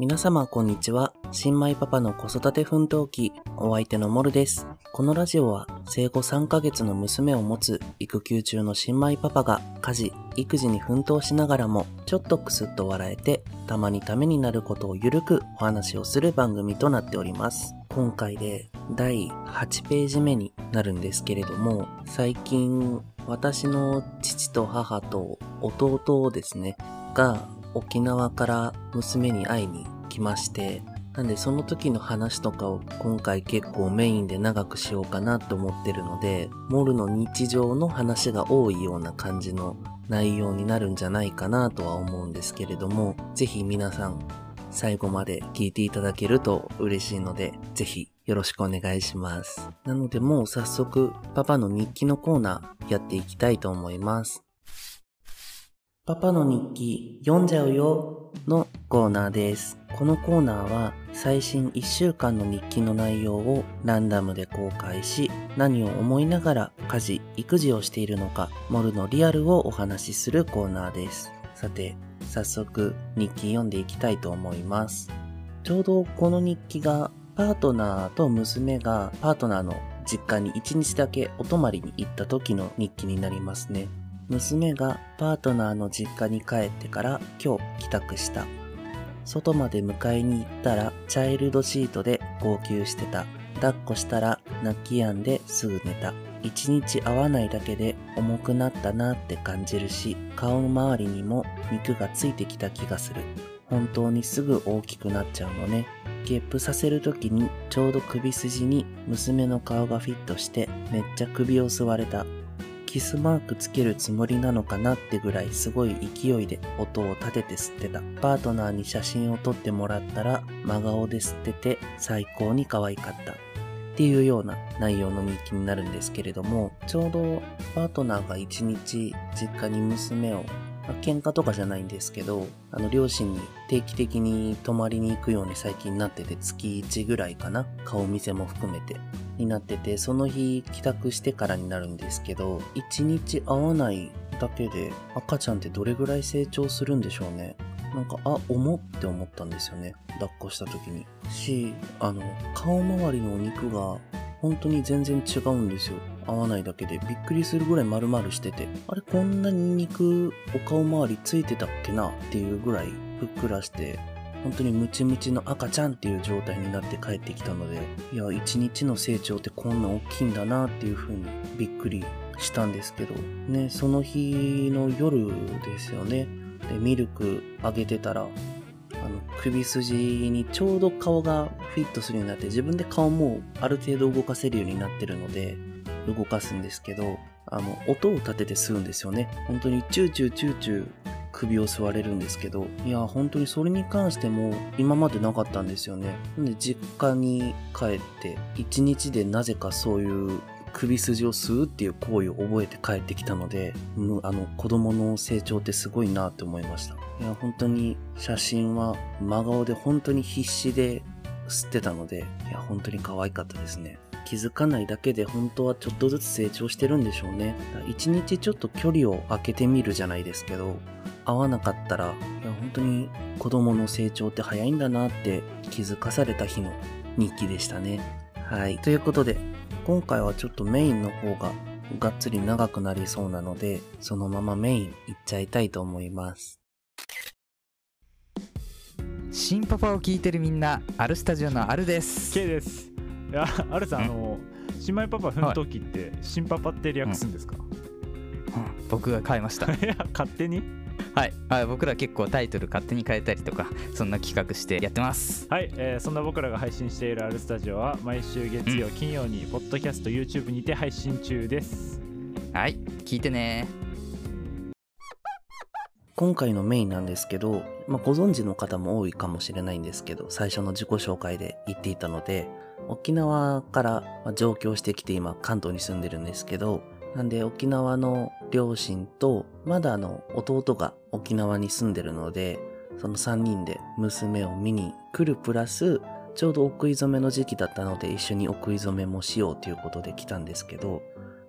皆様こんにちは。新米パパの子育て奮闘記、お相手のモルです。このラジオは生後3ヶ月の娘を持つ育休中の新米パパが家事、育児に奮闘しながらもちょっとクスッと笑えてたまにためになることをゆるくお話をする番組となっております。今回で第8ページ目になるんですけれども、最近私の父と母と弟をですね、が沖縄から娘に会いに来まして、なんでその時の話とかを今回結構メインで長くしようかなと思ってるので、モルの日常の話が多いような感じの内容になるんじゃないかなとは思うんですけれども、ぜひ皆さん最後まで聞いていただけると嬉しいので、ぜひよろしくお願いします。なのでもう早速パパの日記のコーナーやっていきたいと思います。パパの日記読んじゃうよのコーナーです。このコーナーは最新1週間の日記の内容をランダムで公開し何を思いながら家事、育児をしているのかモルのリアルをお話しするコーナーです。さて、早速日記読んでいきたいと思います。ちょうどこの日記がパートナーと娘がパートナーの実家に1日だけお泊まりに行った時の日記になりますね。娘がパートナーの実家に帰ってから今日帰宅した。外まで迎えに行ったらチャイルドシートで号泣してた。抱っこしたら泣き止んですぐ寝た。一日会わないだけで重くなったなって感じるし、顔周りにも肉がついてきた気がする。本当にすぐ大きくなっちゃうのね。ゲップさせるときにちょうど首筋に娘の顔がフィットしてめっちゃ首を吸われた。キスマークつけるつもりなのかなってぐらいすごい勢いで音を立てて吸ってた。パートナーに写真を撮ってもらったら真顔で吸ってて最高に可愛かった。っていうような内容の日記になるんですけれども、ちょうどパートナーが一日実家に娘をまあ喧嘩とかじゃないんですけど、あの、両親に定期的に泊まりに行くように最近なってて、月1ぐらいかな顔見せも含めて。になってて、その日帰宅してからになるんですけど、1日会わないだけで赤ちゃんってどれぐらい成長するんでしょうね。なんか、あ、重って思ったんですよね。抱っこした時に。し、あの、顔周りのお肉が本当に全然違うんですよ。合わないだけでびっくりするぐらい丸々してて、あれこんなに肉お顔周りついてたっけな？っていうぐらいふっくらして、本当にムチムチの赤ちゃんっていう状態になって帰ってきたので、いや、一日の成長ってこんな大きいんだなっていう風にびっくりしたんですけど、ね、その日の夜ですよね。で、ミルクあげてたら、あの、首筋にちょうど顔がフィットするようになって、自分で顔もある程度動かせるようになってるので、動かすんですけど、あの、音を立てて吸うんですよね。本当にチューチューチューチュー首を吸われるんですけど、いや、本当にそれに関しても今までなかったんですよね。で実家に帰って、一日でなぜかそういう首筋を吸うっていう行為を覚えて帰ってきたので、あの、子供の成長ってすごいなって思いました。いや、本当に写真は真顔で本当に必死で吸ってたので、いや、本当に可愛かったですね。気づかないだけで本当はちょっとずつ成長してるんでしょうね。一日ちょっと距離を空けてみるじゃないですけど、会わなかったら、いや本当に子供の成長って早いんだなって気づかされた日の日記でしたね。はい。ということで、今回はちょっとメインの方ががっつり長くなりそうなので、そのままメインいっちゃいたいと思います。新パパを聞いてるみんなアルスタジオのアルです。K です。いや、あるさん、あの、新米パパ奮闘記って、新パパって略すんですか、うん。僕が変えました。いや、勝手に？はい。あ僕ら結構タイトル勝手に変えたりとかそんな企画してやってます。はい、えーそんな僕らが配信しているアルスタジオは、毎週月曜、金曜に、ポッドキャスト、YouTube にて配信中です。はい聞いてね。今回のメインなんですけど、まあ、ご存知の方も多いかもしれないんですけど、最初の自己紹介で言っていたので、沖縄からまあ上京してきて今関東に住んでるんですけど、なんで沖縄の両親と、まだあの弟が沖縄に住んでるので、その3人で娘を見に来るプラス、ちょうどお食い初めの時期だったので一緒にお食い初めもしようということで来たんですけど、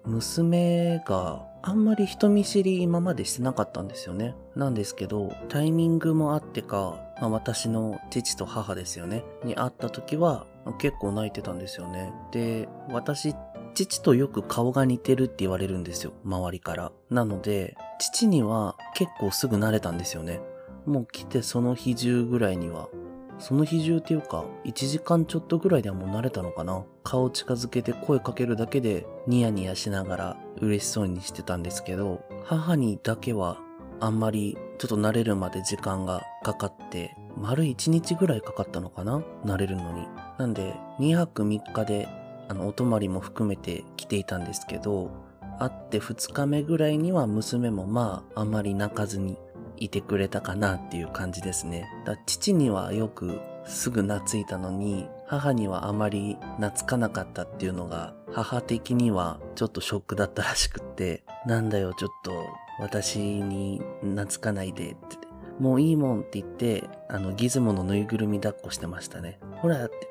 娘があんまり人見知り今までしてなかったんですよね。なんですけど、タイミングもあってか、まあ、私の父と母ですよね、に会った時は結構泣いてたんですよね。で、私っ、父とよく顔が似てるって言われるんですよ、周りから。なので、父には結構すぐ慣れたんですよね。もう来てその日中ぐらいにはその日中っていうか、1時間ちょっとぐらいではもう慣れたのかな。顔近づけて声かけるだけでニヤニヤしながら嬉しそうにしてたんですけど、母にだけはあんまりちょっと慣れるまで時間がかかって、丸1日ぐらいかかったのかな？慣れるのに。なんで、2泊3日で、あの、お泊まりも含めて来ていたんですけど、会って2日目ぐらいには娘もまあ、あまり泣かずにいてくれたかなっていう感じですね。だ父にはよくすぐ懐いたのに、母にはあまり懐かなかったっていうのが、母的にはちょっとショックだったらしくって、なんだよちょっと私に懐かないでって。もういいもんって言って、あのギズモのぬいぐるみ抱っこしてましたね。ほらって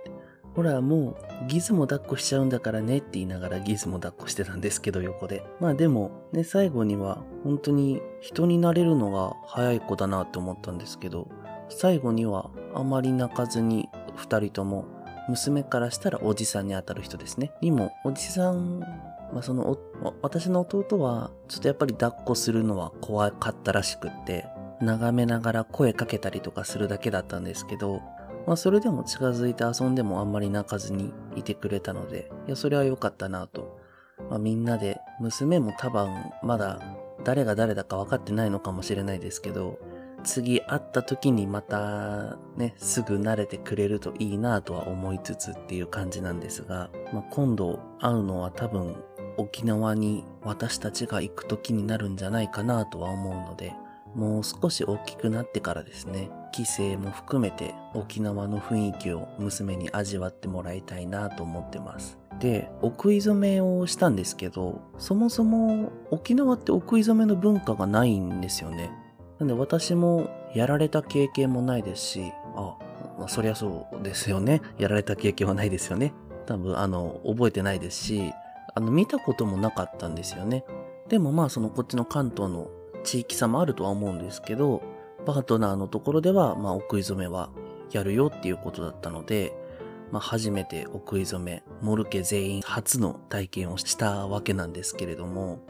ほら、もう、ギズも抱っこしちゃうんだからねって言いながらギズも抱っこしてたんですけど、横で。まあでも、ね、最後には、本当に人になれるのが早い子だなって思ったんですけど、最後にはあまり泣かずに、二人とも、娘からしたらおじさんに当たる人ですね。にも、おじさん、まあその私の弟は、ちょっとやっぱり抱っこするのは怖かったらしくって、眺めながら声かけたりとかするだけだったんですけど、まあそれでも近づいて遊んでもあんまり泣かずにいてくれたので、いや、それは良かったなと。まあみんなで、娘も多分まだ誰が誰だか分かってないのかもしれないですけど、次会った時にまたね、すぐ慣れてくれるといいなとは思いつつっていう感じなんですが、まあ、今度会うのは多分沖縄に私たちが行く時になるんじゃないかなとは思うので、もう少し大きくなってからですね、帰省も含めて沖縄の雰囲気を娘に味わってもらいたいなと思ってます。で、お食い初めをしたんですけど、そもそも沖縄ってお食い初めの文化がないんですよね。なんで私もやられた経験もないですし、あ、まあ、そりゃそうですよね。やられた経験はないですよね。多分、あの、覚えてないですし、あの、見たこともなかったんですよね。でもまあ、そのこっちの関東の地域差もあるとは思うんですけど、パートナーのところでは、まあ、お食い初めはやるよっていうことだったので、まあ、初めてお食い初め、モルケ全員初の体験をしたわけなんですけれども、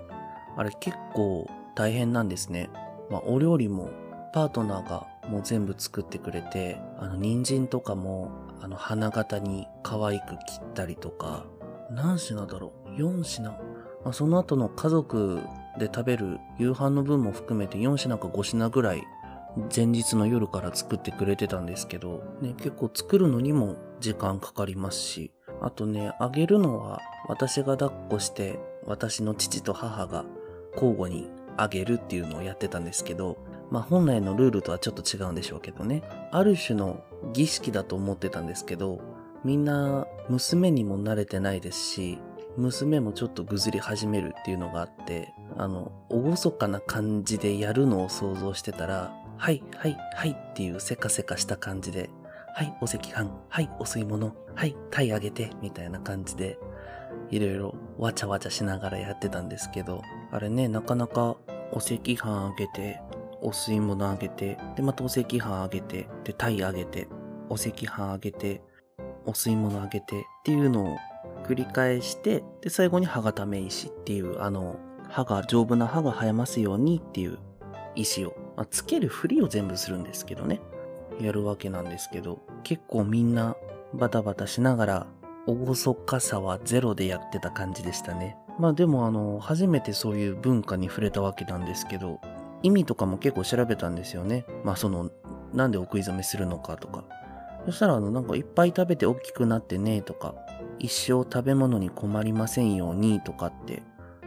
あれ結構大変なんですね。まあ、お料理もパートナーがもう全部作ってくれて、あの、人参とかも、あの、花形に可愛く切ったりとか、何品だろう ?4 品？まあ、その後の家族で食べる夕飯の分も含めて4品か5品ぐらい前日の夜から作ってくれてたんですけど、ね、結構作るのにも時間かかりますし、あとね、あげるのは私が抱っこして、私の父と母が交互にあげるっていうのをやってたんですけど、まあ本来のルールとはちょっと違うんでしょうけどね、ある種の儀式だと思ってたんですけど、みんな娘にも慣れてないですし、娘もちょっとぐずり始めるっていうのがあって、あの、おごそかな感じでやるのを想像してたら、はい、はい、はいっていうせかせかした感じで、はい、お赤飯、はい、お吸い物、はい、タイあげて、みたいな感じで、いろいろわちゃわちゃしながらやってたんですけど、あれね、なかなかお赤飯あげて、お吸い物あげて、で、またお赤飯あげて、で、タイあげて、お赤飯あげて、お吸い物あげてっていうのを繰り返して、で、最後に歯がため石っていう、あの、歯が、丈夫な歯が生えますようにっていう石を、まあ、つけるふりを全部するんですけどね。やるわけなんですけど、結構みんなバタバタしながら、おごそかさはゼロでやってた感じでしたね。まあでもあの、初めてそういう文化に触れたわけなんですけど、意味とかも結構調べたんですよね。まあその、なんでお食い初めするのかとか。そしたらあの、なんかいっぱい食べて大きくなってねとか、一生食べ物に困りませんようにとかって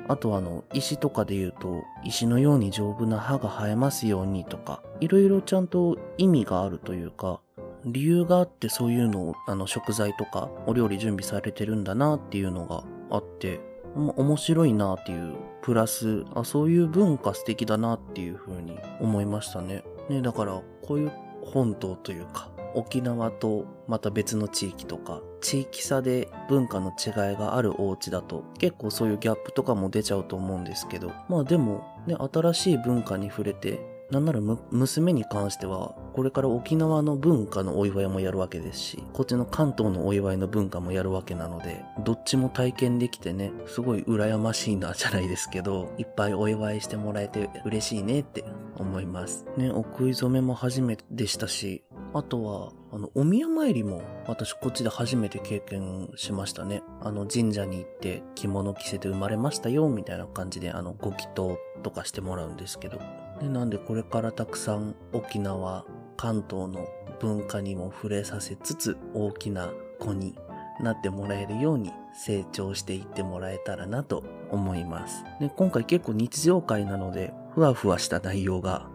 あとあの、石とかで言うと、石のように丈夫な歯が生えますようにとか、いろいろちゃんと意味があるというか、理由があってそういうのを、あの、食材とか、お料理準備されてるんだなっていうのがあって、面白いなっていう、プラス、あ、そういう文化素敵だなっていう風に思いましたね。ね、だから、こういう本島というか、沖縄とまた別の地域とか、地域差で文化の違いがあるお家だと、結構そういうギャップとかも出ちゃうと思うんですけど、まあでも、ね、新しい文化に触れて、なんなら娘に関しては、これから沖縄の文化のお祝いもやるわけですし、こっちの関東のお祝いの文化もやるわけなので、どっちも体験できてね、すごい羨ましいなじゃないですけど、いっぱいお祝いしてもらえて嬉しいねって思います。ね、お食い初めも初めてでしたし、あとは、あの、お宮参りも私こっちで初めて経験しましたね。あの神社に行って着物着せて生まれましたよ、みたいな感じで、あの、ご祈祷とかしてもらうんですけど、でなんでこれからたくさん沖縄、関東の文化にも触れさせつつ大きな子になってもらえるように成長していってもらえたらなと思います。で今回結構日常会なのでふわふわした内容が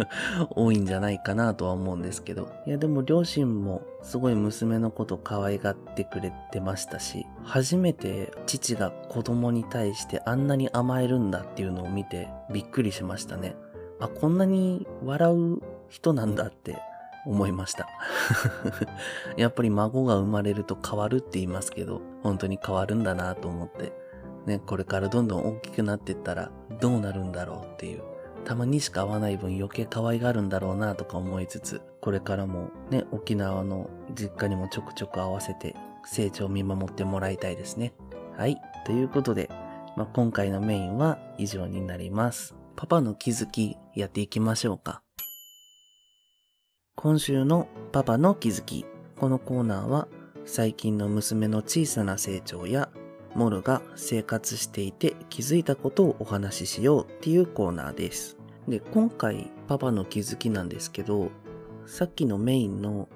多いんじゃないかなとは思うんですけど。いやでも両親もすごい娘のこと可愛がってくれてましたし、初めて父が子供に対してあんなに甘えるんだっていうのを見てびっくりしましたね。あ、こんなに笑う人なんだって思いました。やっぱり孫が生まれると変わるって言いますけど、本当に変わるんだなと思って、ね、これからどんどん大きくなっていったらどうなるんだろうっていう。たまにしか会わない分余計可愛がるんだろうなとか思いつつ、これからもね、沖縄の実家にもちょくちょく合わせて成長を見守ってもらいたいですね。はい。ということで、まあ、今回のメインは以上になります。パパの気づきやっていきましょうか。今週のパパの気づき。このコーナーは最近の娘の小さな成長やモルが生活していて気づいたことをお話ししようっていうコーナーです。で、今回パパの気づきなんですけど、さっきのメインの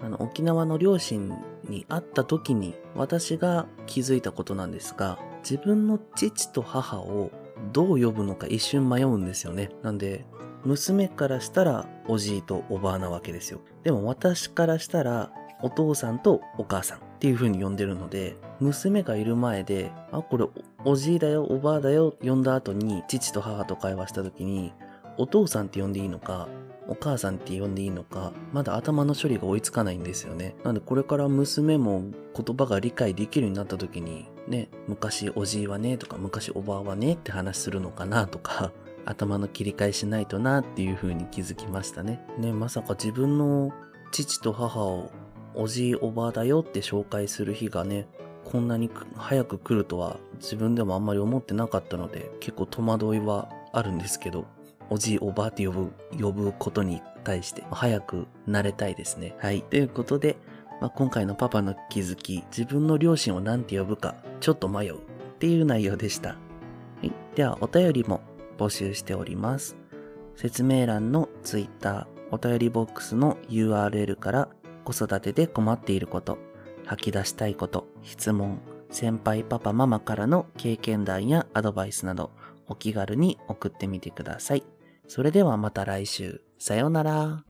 あの沖縄の両親に会った時に私が気づいたことなんですが、自分の父と母をどう呼ぶのか一瞬迷うんですよね。なんで、娘からしたらおじいとおばあなわけですよ。でも私からしたらお父さんとお母さんっていう風に呼んでるので、娘がいる前で、あ、これおじいだよ、おばあだよ、呼んだ後に父と母と会話した時に、お父さんって呼んでいいのか、お母さんって呼んでいいのか、まだ頭の処理が追いつかないんですよね。なんでこれから娘も言葉が理解できるようになった時に、ね、昔おじいはねとか昔おばあはねって話するのかなとか、頭の切り替えしないとなっていう風に気づきましたね。ね、まさか自分の父と母をおじいおばあだよって紹介する日がね、こんなに早く来るとは自分でもあんまり思ってなかったので、結構戸惑いはあるんですけど、おじいおばあって呼ぶ、呼ぶことに対して早く慣れたいですね。はい。ということで、まあ、今回のパパの気づき、自分の両親を何て呼ぶか、ちょっと迷うっていう内容でした。はい。では、お便りも募集しております。説明欄の Twitter、お便りボックスの URL から子育てで困っていること、吐き出したいこと、質問、先輩パパママからの経験談やアドバイスなどお気軽に送ってみてください。それではまた来週。さようなら。